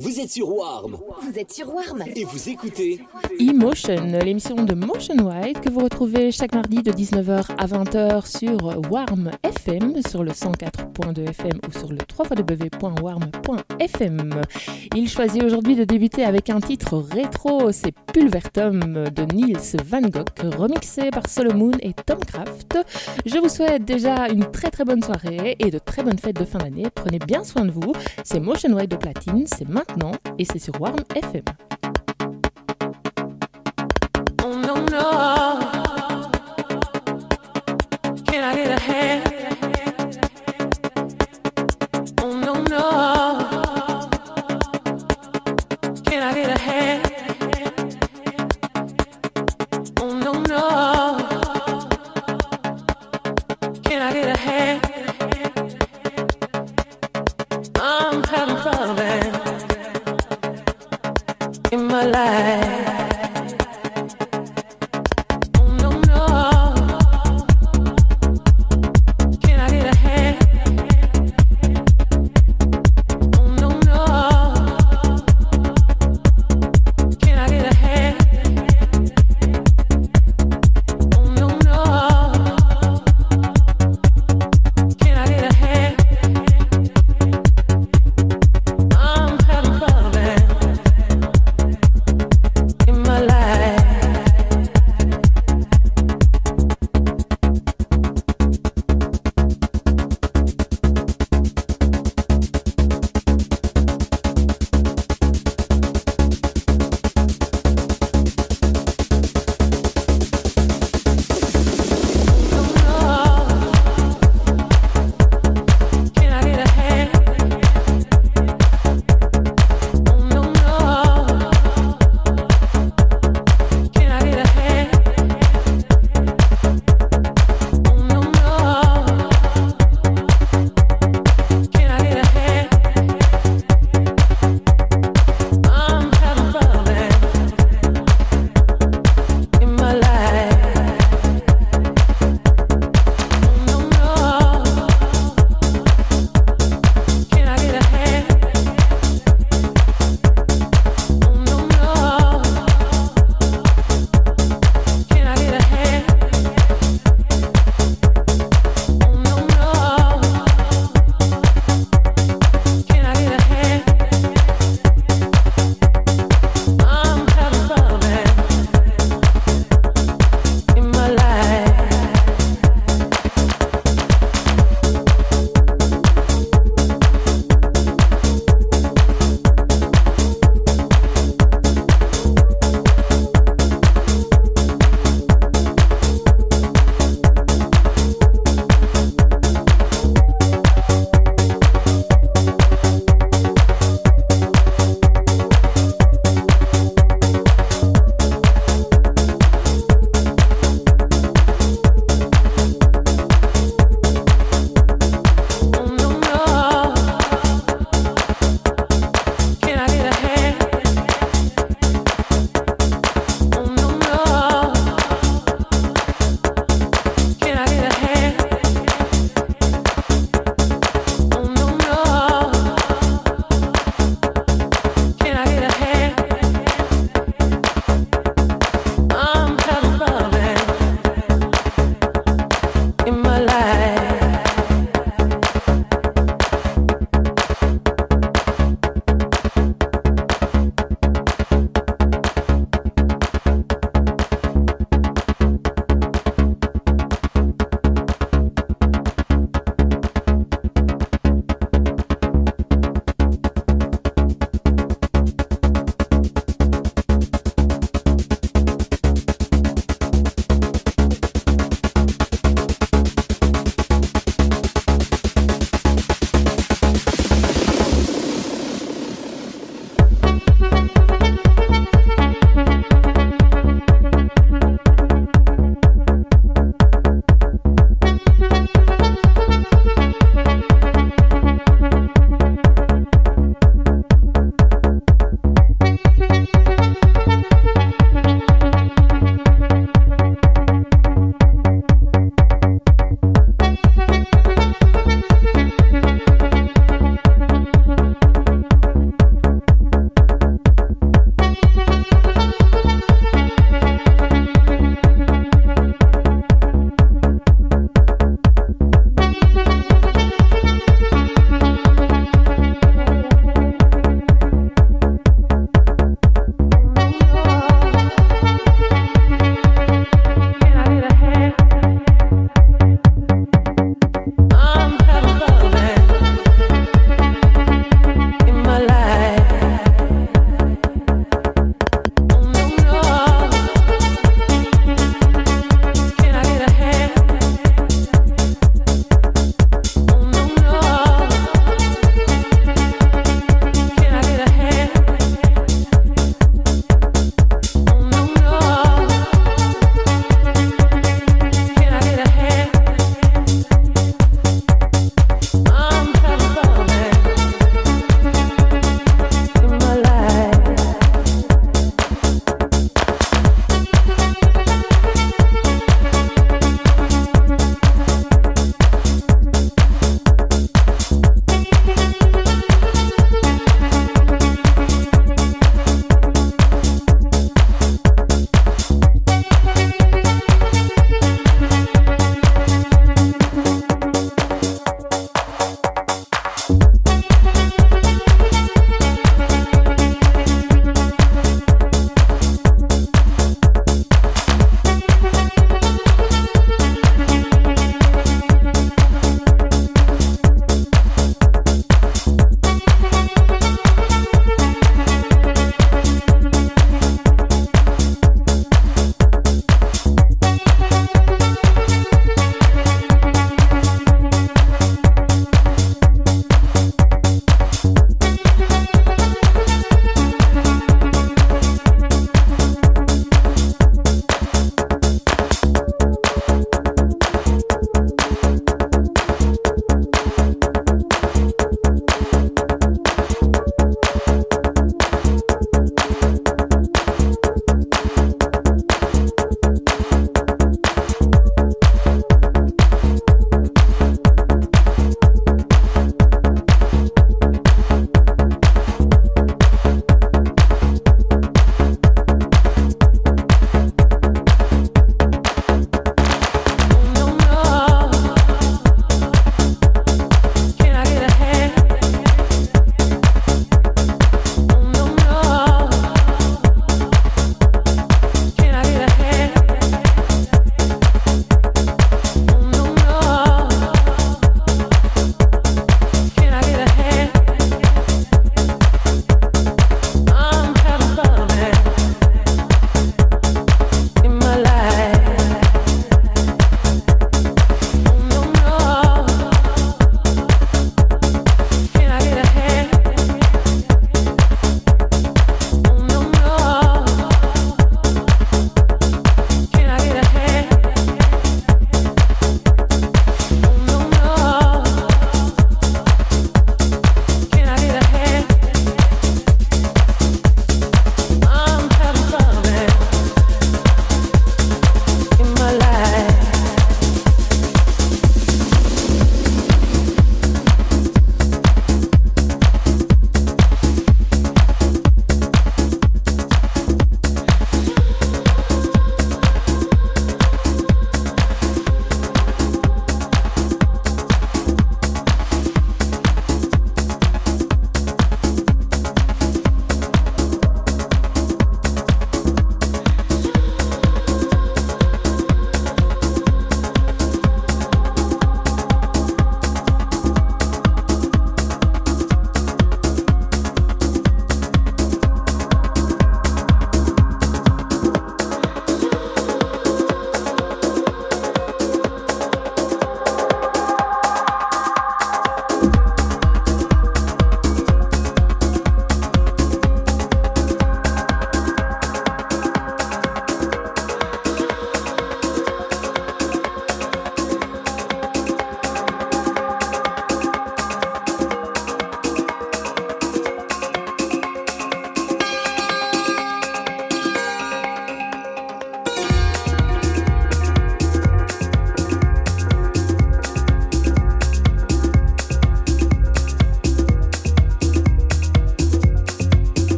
Vous êtes sur Warm. Vous êtes sur Warm. Et vous écoutez Emotion, l'émission de Motion White que vous retrouvez chaque mardi de 19h à 20h sur Warm FM, sur le 104.2 FM ou sur le www.warm.fm. Il choisit aujourd'hui de débuter avec un titre rétro, c'est Pulvertum de Niels Van Gogh, remixé par Solomon et Tom Kraft. Je vous souhaite déjà une très très bonne soirée et de très bonnes fêtes de fin d'année. Prenez bien soin de vous. C'est Motion White de platine, c'est maintenant maintenant et c'est sur Warm FM. Oh no, no. Can I get a hand? Oh no, no. Can I get a hand?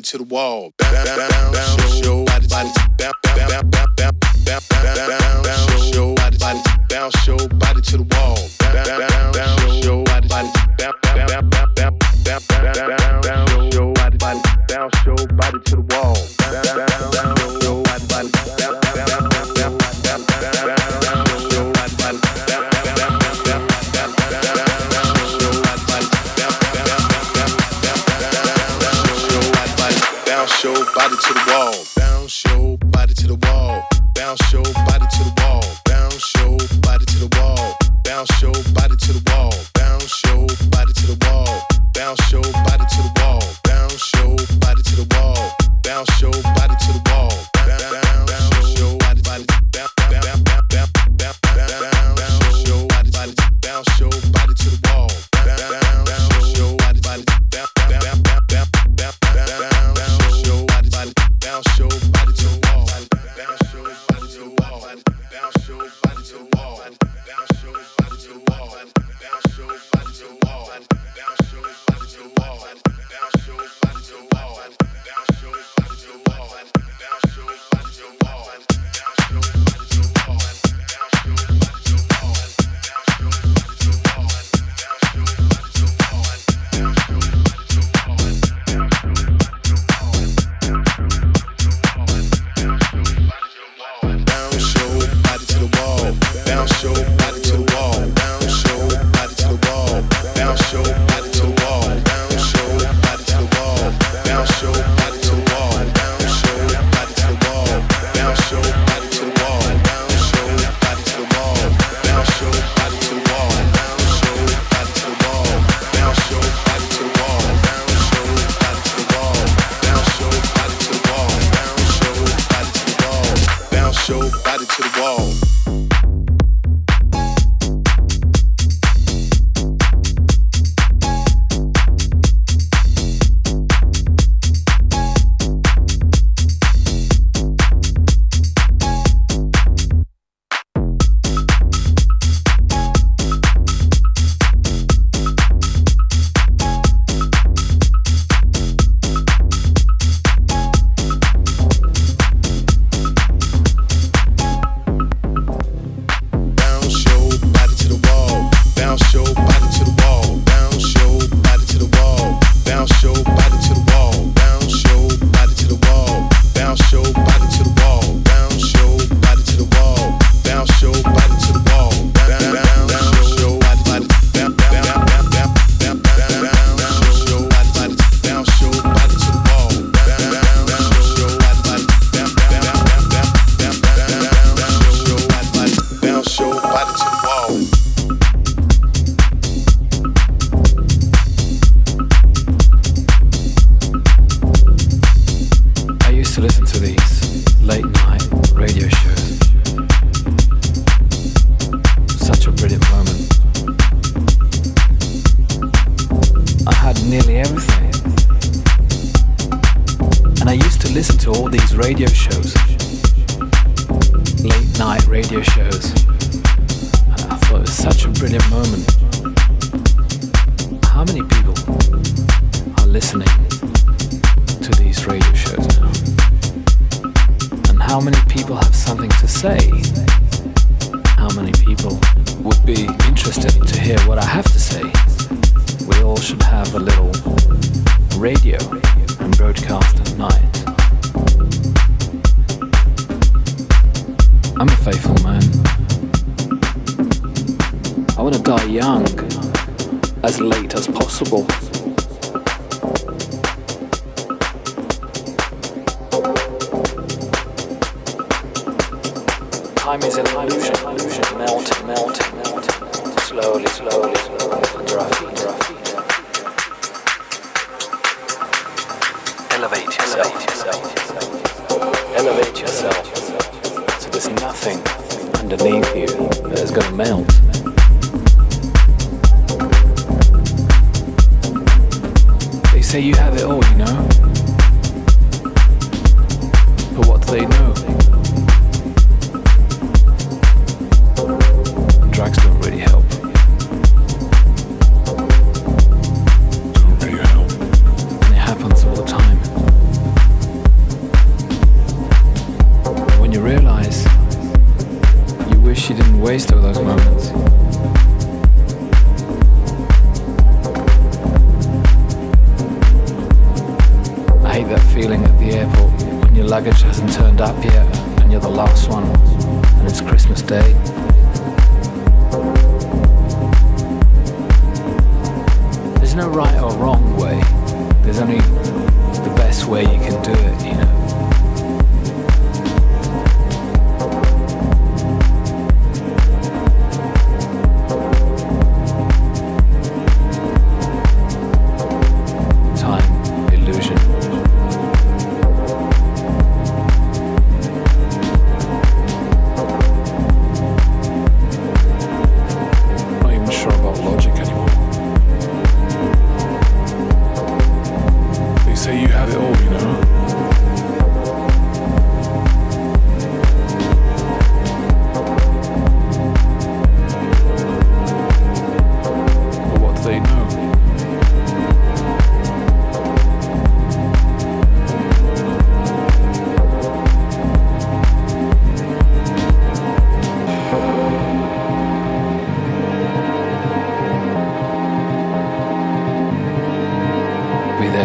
to the wall. dope. show. beneath you that's going to melt. They say you have it all.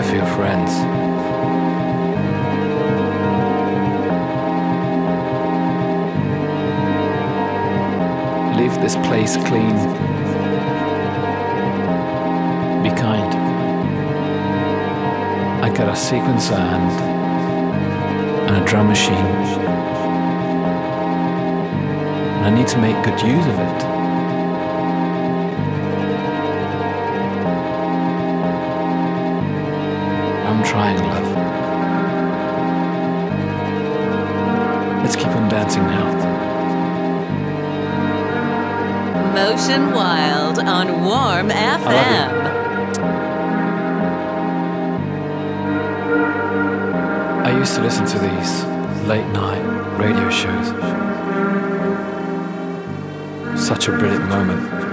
have your friends. Leave this place clean. Be kind. I got a sequencer and, and a drum machine. And I need to make good use of it. trying love. Let's keep on dancing now. Motion Wild on Warm FM. I, I used to listen to these late night radio shows. Such a brilliant moment.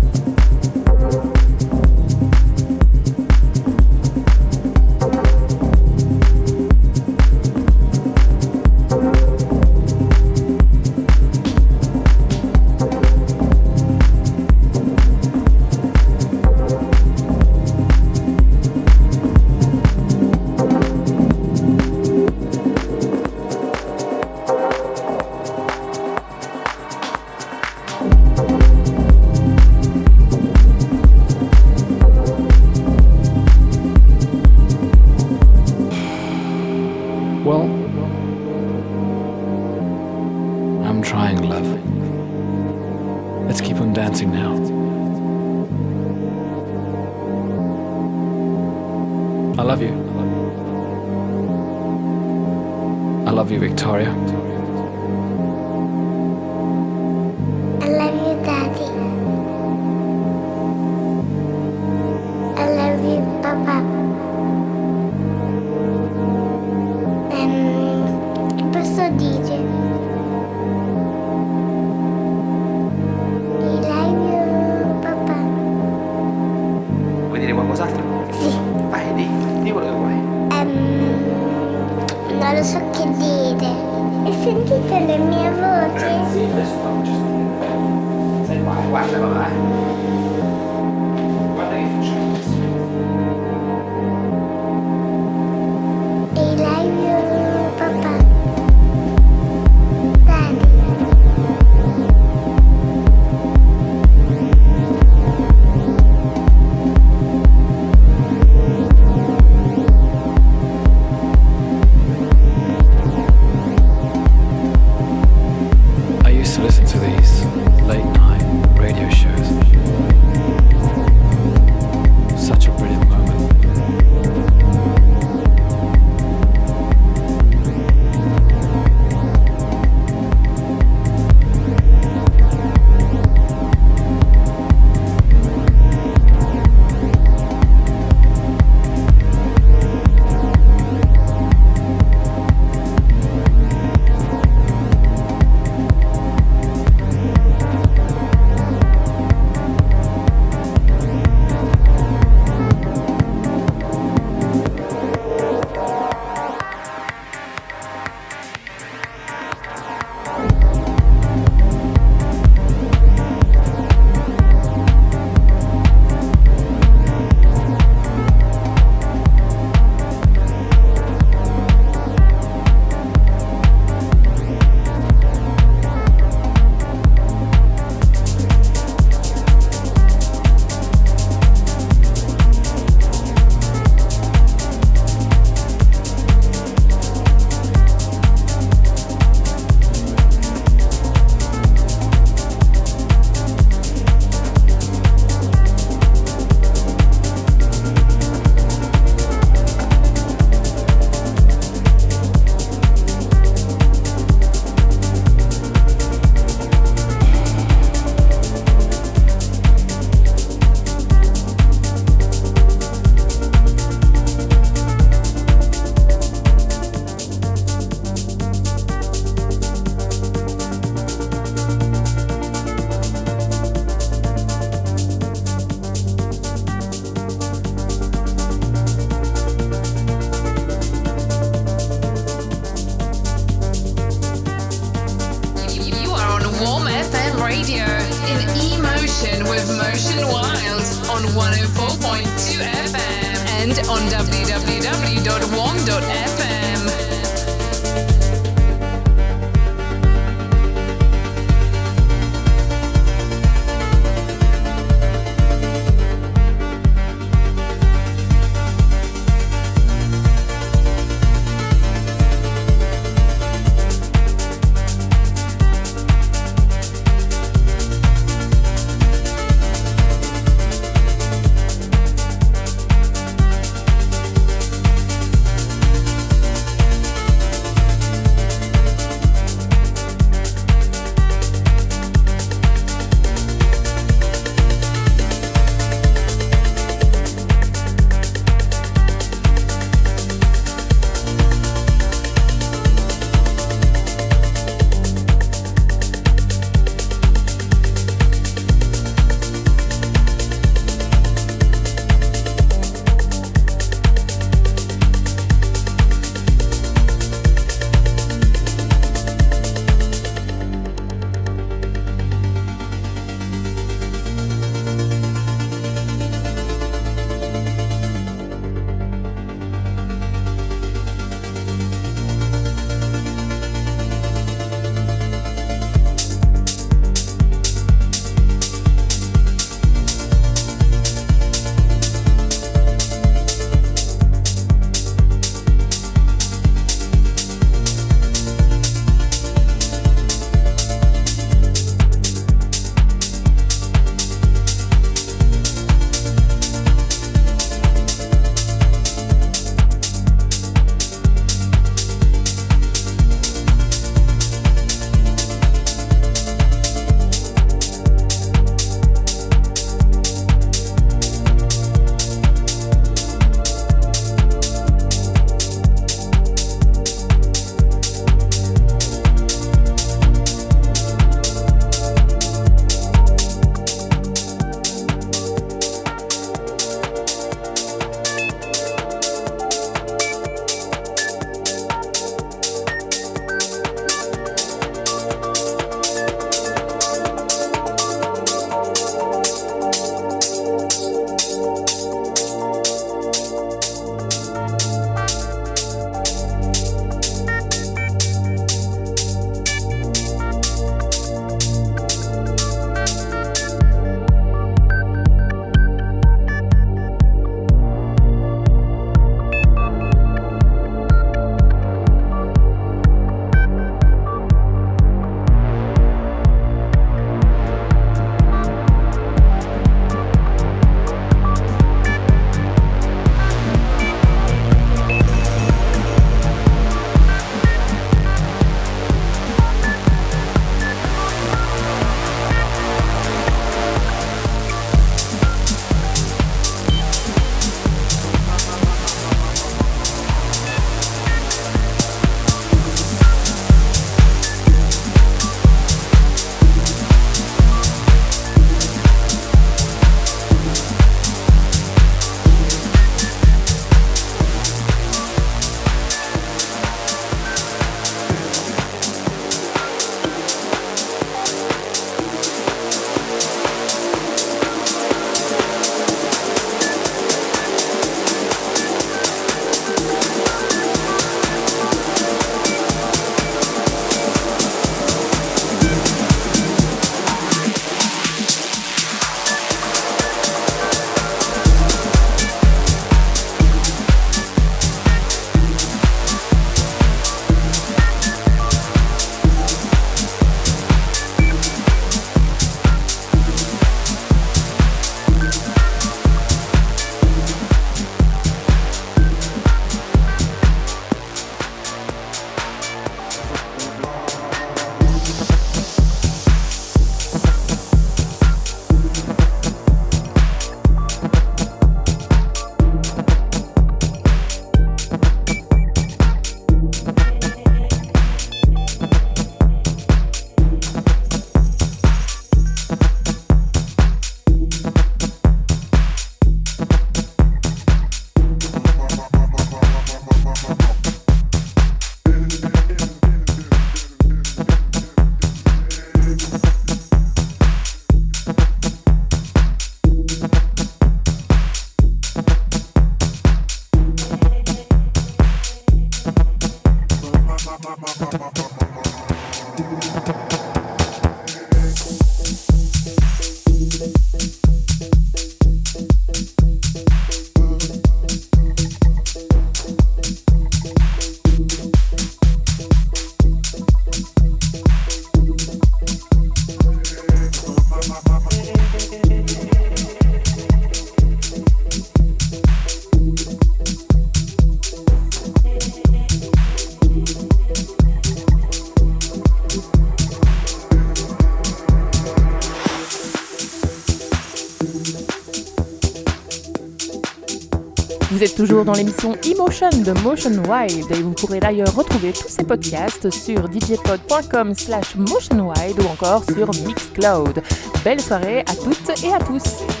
dans l'émission Emotion de Motion Wild et vous pourrez d'ailleurs retrouver tous ces podcasts sur djpod.com slash motionwide ou encore sur Mixcloud. Belle soirée à toutes et à tous.